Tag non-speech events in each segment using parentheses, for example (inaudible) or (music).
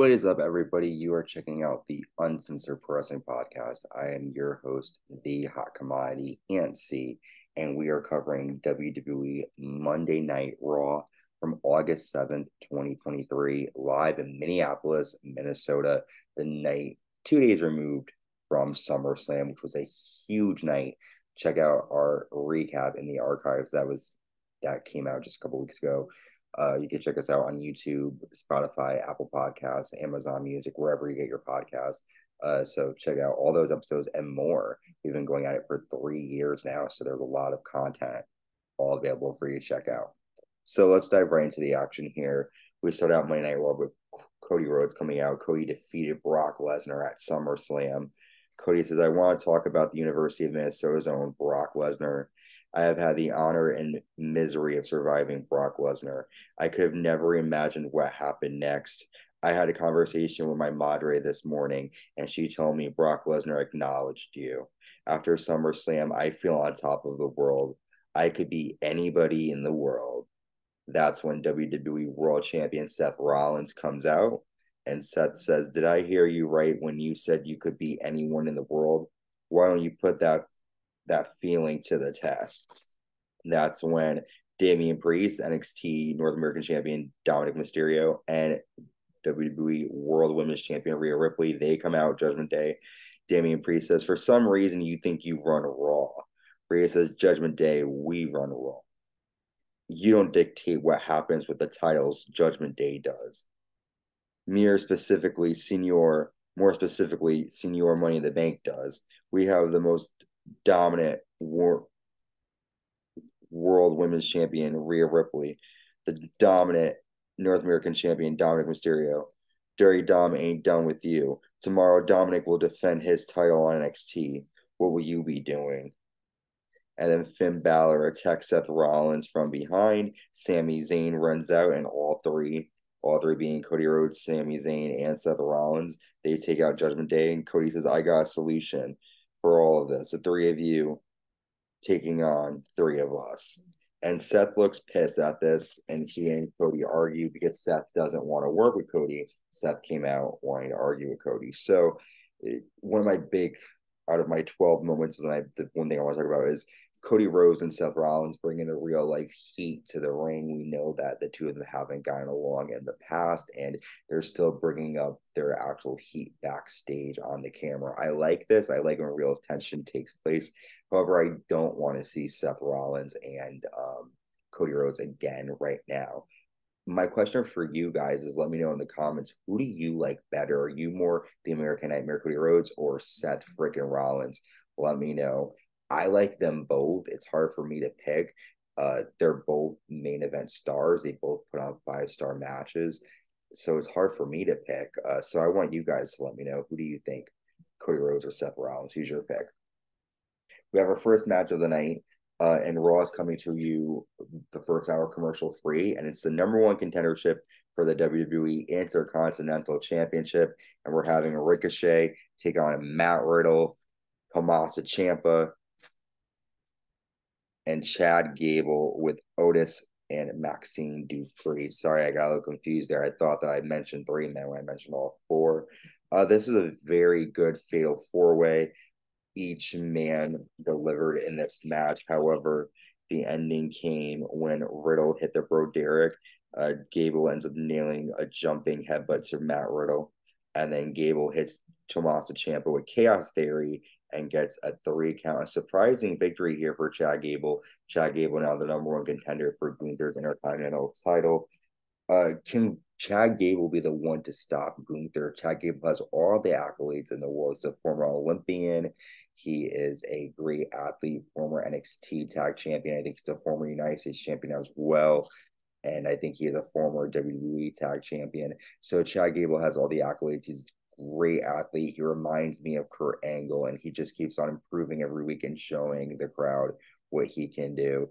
What is up, everybody? You are checking out the Uncensored Pro Wrestling Podcast. I am your host, the hot commodity, Antsy, and we are covering WWE Monday Night Raw from August 7th, 2023, live in Minneapolis, Minnesota, the night two days removed from SummerSlam, which was a huge night. Check out our recap in the archives. That was that came out just a couple weeks ago. Uh, you can check us out on YouTube, Spotify, Apple Podcasts, Amazon Music, wherever you get your podcasts. Uh, so check out all those episodes and more. We've been going at it for three years now, so there's a lot of content all available for you to check out. So let's dive right into the action here. We start out Monday Night Raw with Cody Rhodes coming out. Cody defeated Brock Lesnar at SummerSlam. Cody says, I want to talk about the University of Minnesota's own Brock Lesnar. I have had the honor and misery of surviving Brock Lesnar. I could have never imagined what happened next. I had a conversation with my madre this morning, and she told me Brock Lesnar acknowledged you. After SummerSlam, I feel on top of the world. I could be anybody in the world. That's when WWE World Champion Seth Rollins comes out, and Seth says, Did I hear you right when you said you could be anyone in the world? Why don't you put that that feeling to the test. That's when Damian Priest, NXT North American Champion Dominik Mysterio, and WWE World Women's Champion Rhea Ripley, they come out Judgment Day. Damian Priest says, For some reason, you think you run Raw. Rhea says, Judgment Day, we run Raw. You don't dictate what happens with the titles, Judgment Day does. Mir specifically, Señor, more specifically, Señor Money in the Bank does. We have the most dominant war, world women's champion Rhea Ripley, the dominant North American champion Dominik Mysterio. Dirty Dom ain't done with you. Tomorrow, Dominik will defend his title on NXT. What will you be doing? And then Finn Balor attacks Seth Rollins from behind. Sami Zayn runs out, and all three, all three being Cody Rhodes, Sami Zayn, and Seth Rollins, they take out Judgment Day. And Cody says, I got a solution for all of this. The three of you taking on three of us. And Seth looks pissed at this, and he and Cody argue because Seth doesn't want to work with Cody. Seth came out wanting to argue with Cody. So, eh, one of my big out of my 12 moments, and I, the one thing I want to talk about is Cody Rhodes and Seth Rollins bringing the real life heat to the ring. We know that the two of them haven't gotten along in the past, and they're still bringing up their actual heat backstage on the camera. I like this. I like when real tension takes place. However, I don't want to see Seth Rollins and um, Cody Rhodes again right now. My question for you guys is let me know in the comments who do you like better? Are you more the American Nightmare Cody Rhodes or Seth freaking Rollins? Let me know. I like them both. It's hard for me to pick. Uh, they're both main event stars. They both put on five star matches, so it's hard for me to pick. Uh, so I want you guys to let me know who do you think, Cody Rhodes or Seth Rollins? Who's your pick? We have our first match of the night, uh, and Raw is coming to you the first hour commercial free, and it's the number one contendership for the WWE Intercontinental Championship, and we're having Ricochet take on Matt Riddle, Tommaso Ciampa, and Chad Gable with Otis and Maxine Dupri. Sorry, I got a little confused there. I thought that I mentioned three men when I mentioned all four. Uh, this is a very good fatal four way. Each man delivered in this match. However, the ending came when Riddle hit the Bro Derek. Uh, Gable ends up nailing a jumping headbutt to Matt Riddle. And then Gable hits Tommaso Ciampa with Chaos Theory and gets a three count. A surprising victory here for Chad Gable. Chad Gable now the number one contender for Gunther's Intercontinental title. Uh, can Chad Gable be the one to stop Gunther? Chad Gable has all the accolades in the world. He's a former Olympian. He is a great athlete, former NXT tag champion. I think he's a former United States champion as well. And I think he is a former WWE tag champion. So Chad Gable has all the accolades. He's great athlete. He reminds me of Kurt Angle, and he just keeps on improving every week and showing the crowd what he can do.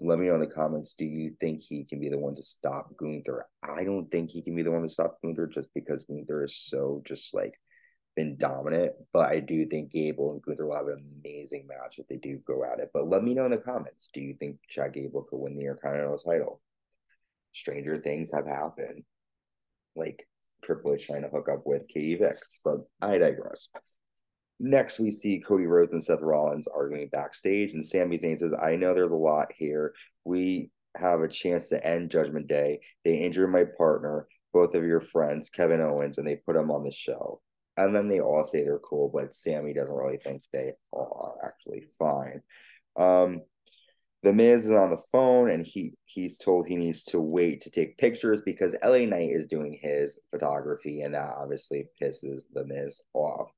Let me know in the comments. Do you think he can be the one to stop Gunther? I don't think he can be the one to stop Gunther just because Gunther is so just like been dominant. But I do think Gable and Gunther will have an amazing match if they do go at it. But let me know in the comments. Do you think Chad Gable could win the Intercontinental title? Stranger things have happened. Like Triple H trying to hook up with Katie Vick, but I digress. Next, we see Cody Rhodes and Seth Rollins arguing backstage, and Sami Zayn says, I know there's a lot here. We have a chance to end Judgment Day. They injured my partner, both of your friends, Kevin Owens, and they put him on the show. And then they all say they're cool, but Sami doesn't really think they are actually fine. Um, the Miz is on the phone and he he's told he needs to wait to take pictures because LA Knight is doing his photography, and that obviously pisses the Miz off.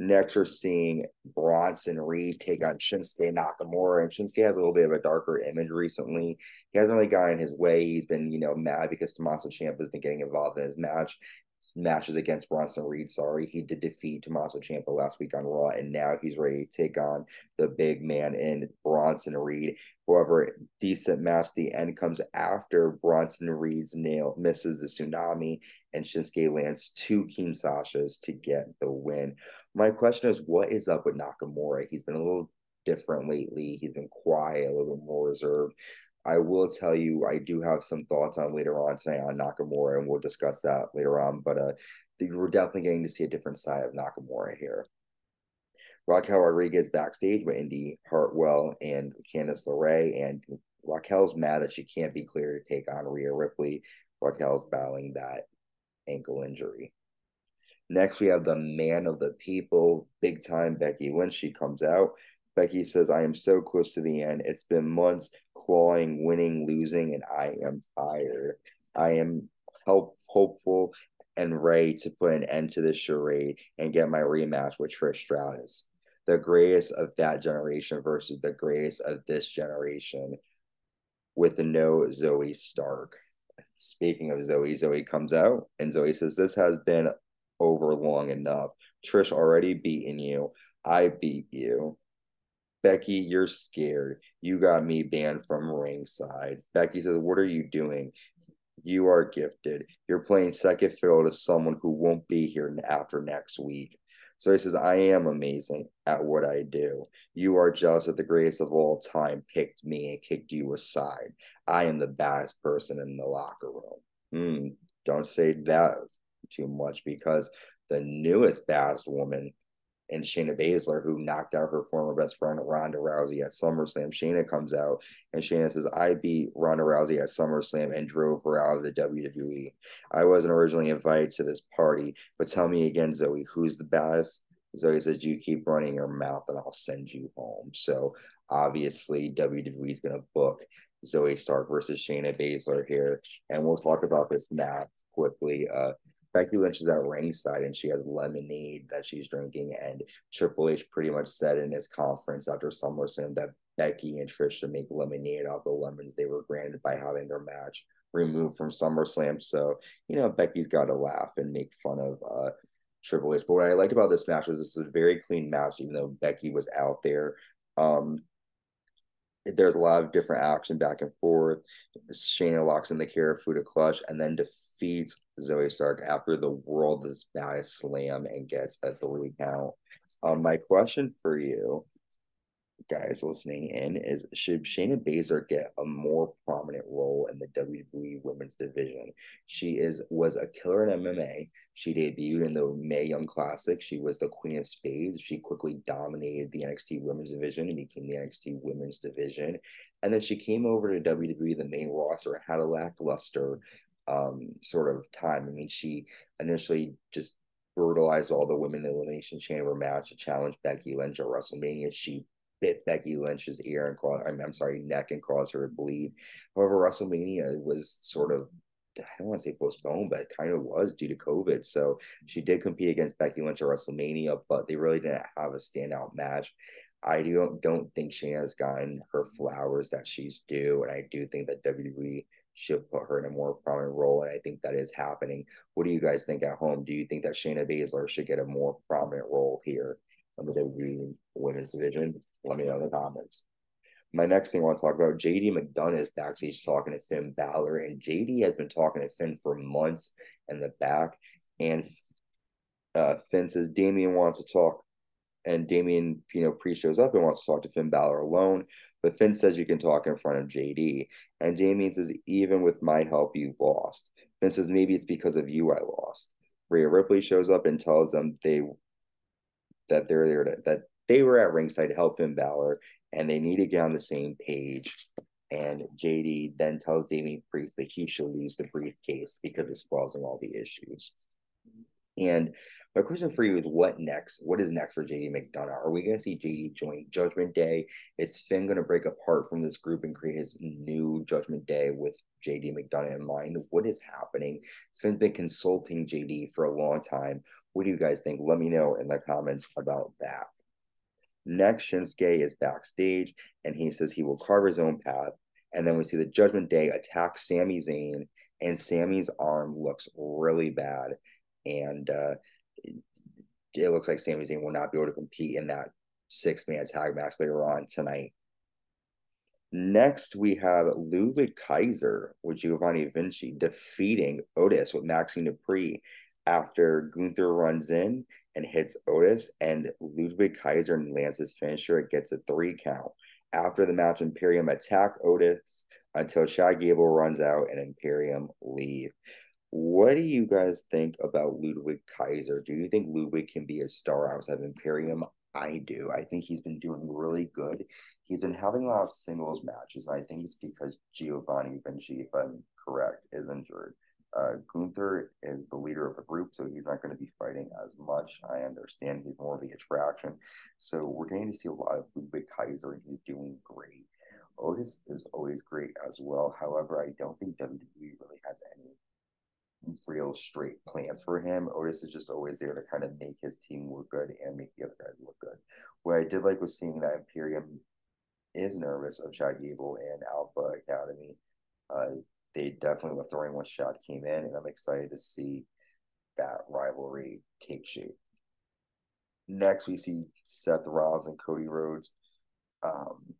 Next, we're seeing Bronson Reed take on Shinsuke Nakamura, and Shinsuke has a little bit of a darker image recently. He hasn't really gotten his way. He's been, you know, mad because Tommaso Ciampa has been getting involved in his match matches against Bronson Reed. Sorry, he did defeat Tommaso Ciampa last week on Raw, and now he's ready to take on the big man in Bronson Reed. However, decent match. The end comes after Bronson Reed's nail misses the tsunami, and Shinsuke lands two Kinshasas to get the win. My question is, what is up with Nakamura? He's been a little different lately. He's been quiet, a little bit more reserved. I will tell you, I do have some thoughts on later on tonight on Nakamura, and we'll discuss that later on. But uh, we're definitely getting to see a different side of Nakamura here. Raquel Rodriguez backstage with Indi Hartwell and Candice LeRae, and Raquel's mad that she can't be cleared to take on Rhea Ripley. Raquel's battling that ankle injury. Next, we have the man of the people, big time Becky Lynch. She comes out. Becky says, I am so close to the end. It's been months clawing, winning, losing, and I am tired. I am help, hopeful and ready to put an end to this charade and get my rematch with Trish Stratus. The greatest of that generation versus the greatest of this generation with no Zoey Stark. Speaking of Zoey, Zoey comes out and Zoey says, This has been over long enough. Trish already beaten you. I beat you. Becky, you're scared. You got me banned from ringside. Becky says, What are you doing? You are gifted. You're playing second fiddle to someone who won't be here after next week. So he says, I am amazing at what I do. You are jealous that the greatest of all time picked me and kicked you aside. I am the baddest person in the locker room. Mm, don't say that too much because the newest baddest woman and Shayna Baszler, who knocked out her former best friend Ronda Rousey at SummerSlam. Shayna comes out and Shayna says, I beat Ronda Rousey at SummerSlam and drove her out of the WWE. I wasn't originally invited to this party, but tell me again, Zoey, who's the best? Zoey says, You keep running your mouth and I'll send you home. So obviously, WWE is going to book Zoey Stark versus Shayna Baszler here. And we'll talk about this match quickly. Uh, Becky Lynch is at ringside and she has lemonade that she's drinking. And Triple H pretty much said in his conference after SummerSlam that Becky and Trish should make lemonade out of the lemons they were granted by having their match removed from SummerSlam. So, you know, Becky's got to laugh and make fun of uh, Triple H. But what I liked about this match was this is a very clean match, even though Becky was out there. Um, there's a lot of different action back and forth. Shayna locks in the Kirifuda clutch and then defeats Zoey Stark after the world world's baddest slam and gets a three count. Um, my question for you guys listening in is should Shayna Baszler get a more prominent role in the WWE women's division? She is was a killer in MMA. She debuted in the Mae Young Classic. She was the Queen of Spades. She quickly dominated the NXT women's division and became the NXT women's division. And then she came over to WWE, the main roster, and had a lackluster um, sort of time. I mean, she initially just brutalized all the women in the elimination chamber match to challenge Becky Lynch at WrestleMania. She bit Becky Lynch's ear and caused, I'm, I'm sorry, neck and caused her to bleed. However, WrestleMania was sort of I don't want to say postponed, but it kind of was due to COVID. So she did compete against Becky Lynch at WrestleMania, but they really didn't have a standout match. I don't don't think she has gotten her flowers that she's due, and I do think that WWE should put her in a more prominent role, and I think that is happening. What do you guys think at home? Do you think that Shayna Baszler should get a more prominent role here in the WWE Women's Division? Let me know in the comments. My next thing I want to talk about, JD McDonagh is backstage talking to Finn Balor, and JD has been talking to Finn for months in the back, and uh, Finn says Damian wants to talk, and Damian, you know, pre shows up and wants to talk to Finn Balor alone, but Finn says you can talk in front of JD, and Damian says even with my help, you lost. Finn says maybe it's because of you I lost. Rhea Ripley shows up and tells them they that they're there to, that they were at ringside to help Finn Balor and they need to get on the same page. And JD then tells Damian Priest that he should lose the briefcase because it's causing all the issues. And my question for you is what next? What is next for JD McDonagh? Are we going to see JD join Judgment Day? Is Finn going to break apart from this group and create his new Judgment Day with JD McDonagh in mind? What is happening? Finn's been consulting JD for a long time. What do you guys think? Let me know in the comments about that. Next, Shinsuke is backstage and he says he will carve his own path. And then we see the Judgment Day attack Sami Zayn, and Sami's arm looks really bad. And uh, it looks like Sami Zayn will not be able to compete in that six man tag match later on tonight. Next, we have Ludwig Kaiser with Giovanni Vinci defeating Otis with Maxine Dupri after Gunther runs in and hits Otis, and Ludwig Kaiser lands his finisher. Gets a three count. After the match, Imperium attack Otis until Chad Gable runs out and Imperium leave. What do you guys think about Ludwig Kaiser? Do you think Ludwig can be a star outside of Imperium? I do. I think he's been doing really good. He's been having a lot of singles matches. and I think it's because Giovanni Vinci, if I'm correct, is injured. Uh, Gunther is the leader of the group, so he's not going to be fighting as much. I understand he's more of the attraction. So we're going to see a lot of Ludwig Kaiser, and he's doing great. Otis is always great as well. However, I don't think WWE really has any real straight plans for him. Otis is just always there to kind of make his team look good and make the other guys look good. What I did like was seeing that Imperium is nervous of Chad Gable and Alpha Academy. Uh, they definitely left the ring once Chad came in, and I'm excited to see that rivalry take shape. Next, we see Seth Rollins and Cody Rhodes um,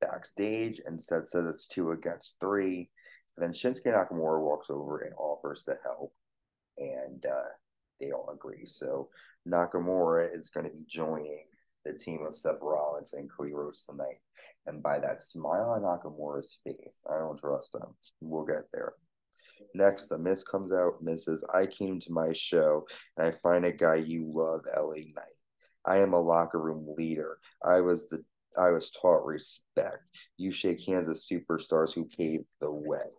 backstage, and Seth says it's two against three. And then Shinsuke Nakamura walks over and offers to help, and uh, they all agree. So Nakamura is going to be joining the team of Seth Rollins and Cody Rhodes tonight. And by that smile on Nakamura's face, I don't trust him. We'll get there. Next, the Miz comes out. Miz says, I came to my show and I find a guy you love, LA Knight. I am a locker room leader. I was the I was taught respect. You shake hands of superstars who paved the way.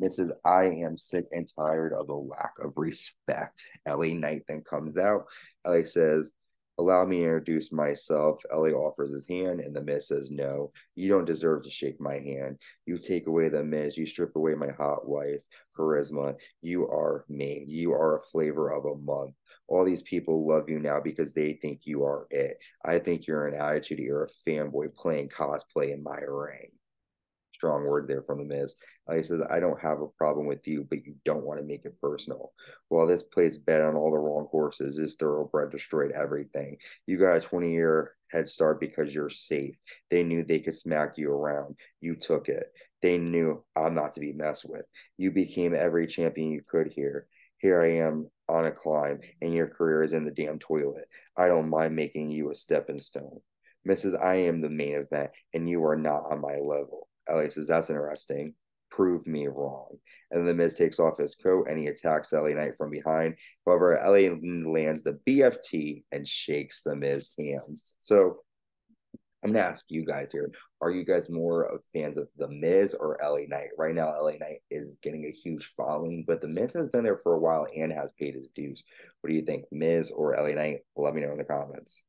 Mrs. I am sick and tired of the lack of respect. LA Knight then comes out. LA says, Allow me to introduce myself. LA offers his hand, and the Miz says, No, you don't deserve to shake my hand. You take away the Miz, you strip away my hot wife, charisma. You are me. You are a flavor of a month. All these people love you now because they think you are it. I think you're an attitude, you're a fanboy playing cosplay in my ring strong word there from the Miz. Uh, he says, I don't have a problem with you, but you don't want to make it personal. Well, this plays bet on all the wrong horses. This thoroughbred destroyed everything. You got a 20 year head start because you're safe. They knew they could smack you around. You took it. They knew I'm not to be messed with. You became every champion you could here. Here I am on a climb, and your career is in the damn toilet. I don't mind making you a stepping stone. Mrs. I am the main event, and you are not on my level. LA says, That's interesting. Prove me wrong. And the Miz takes off his coat and he attacks LA Knight from behind. However, LA lands the BFT and shakes the Miz hands. So I'm gonna ask you guys here: Are you guys more of fans of the Miz or LA Knight? Right now, LA Knight is getting a huge following, but the Miz has been there for a while and has paid his dues. What do you think, Miz or LA Knight? Let me know in the comments.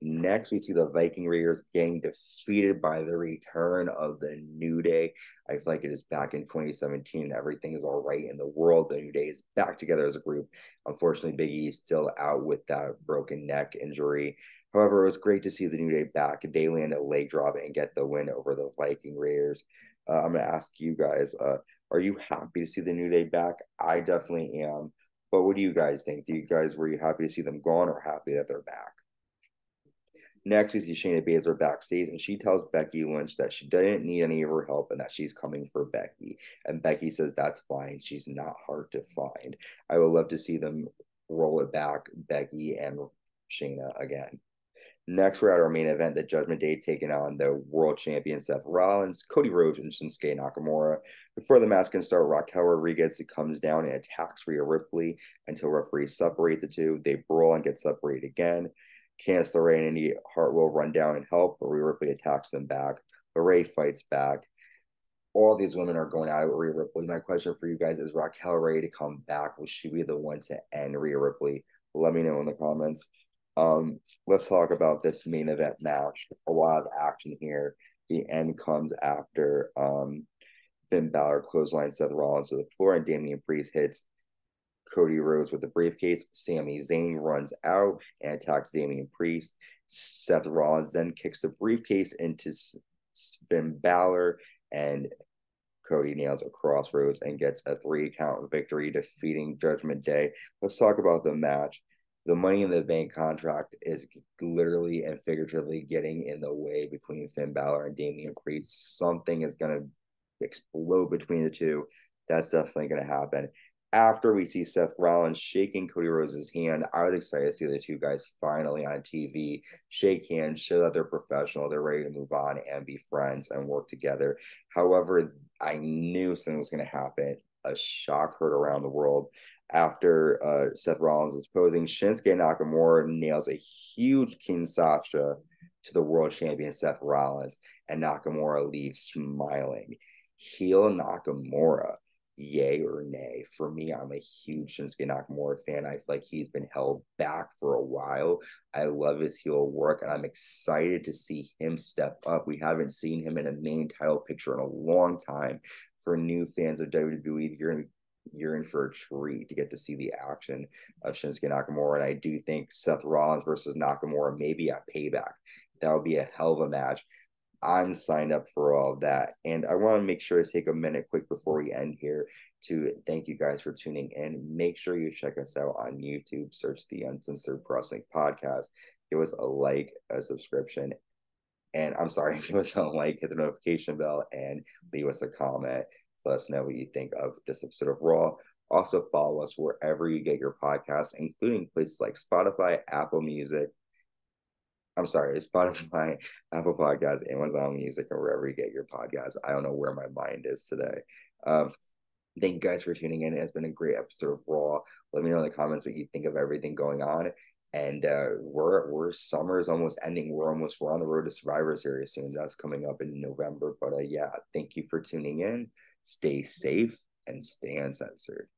Next, we see the Viking Raiders getting defeated by the return of the New Day. I feel like it is back in 2017 and everything is all right in the world. The New Day is back together as a group. Unfortunately, Big E is still out with that broken neck injury. However, it was great to see the New Day back. They land a leg drop and get the win over the Viking Raiders. Uh, I'm going to ask you guys uh, are you happy to see the New Day back? I definitely am. But what do you guys think? Do you guys were you happy to see them gone or happy that they're back? Next, we see Shayna Baszler backstage, and she tells Becky Lynch that she didn't need any of her help and that she's coming for Becky. And Becky says that's fine. She's not hard to find. I would love to see them roll it back, Becky and Shayna again. Next, we're at our main event, the Judgment Day, taking on the world champion Seth Rollins, Cody Rhodes, and Shinsuke Nakamura. Before the match can start, Raquel Rodriguez comes down and attacks Rhea Ripley until referees separate the two. They brawl and get separated again. Candice LeRae and Indi Hartwell run down and help, but Rhea Ripley attacks them back. LeRae fights back. All these women are going out with Rhea Ripley. My question for you guys is Raquel ready to come back? Will she be the one to end Rhea Ripley? Let me know in the comments. Um, let's talk about this main event match. A lot of action here. The end comes after um, Finn Balor clothesline Seth Rollins to the floor, and Damian Priest hits Cody Rhodes with the briefcase. Sami Zayn runs out and attacks Damian Priest. Seth Rollins then kicks the briefcase into Finn Balor, and Cody nails a crossroads and gets a three count victory, defeating Judgment Day. Let's talk about the match the money in the bank contract is literally and figuratively getting in the way between Finn Balor and Damian Priest. Something is going to explode between the two. That's definitely going to happen. After we see Seth Rollins shaking Cody Rhodes' hand, I was excited to see the two guys finally on TV shake hands, show that they're professional, they're ready to move on and be friends and work together. However, I knew something was going to happen. A shock heard around the world after uh, Seth Rollins is posing. Shinsuke Nakamura nails a huge Kinshasa to the world champion Seth Rollins, and Nakamura leaves smiling. Heel Nakamura, yay or nay? For me, I'm a huge Shinsuke Nakamura fan. I feel like he's been held back for a while. I love his heel work, and I'm excited to see him step up. We haven't seen him in a main title picture in a long time. For new fans of WWE, you're to you're in for a treat to get to see the action of Shinsuke Nakamura. And I do think Seth Rollins versus Nakamura maybe a payback. That would be a hell of a match. I'm signed up for all of that. And I want to make sure to take a minute quick before we end here to thank you guys for tuning in. Make sure you check us out on YouTube, search the Uncensored Wrestling Podcast. Give us a like, a subscription, and I'm sorry, (laughs) give us a like, hit the notification bell, and leave us a comment. Let us know what you think of this episode of Raw. Also, follow us wherever you get your podcasts, including places like Spotify, Apple Music. I'm sorry, it's Spotify, Apple Podcasts, Amazon Music, or wherever you get your podcasts. I don't know where my mind is today. Um, thank you guys for tuning in. It's been a great episode of Raw. Let me know in the comments what you think of everything going on. And uh, we're we're summer is almost ending. We're almost we're on the road to Survivor Series soon. That's coming up in November. But uh, yeah, thank you for tuning in. Stay safe and stay uncensored.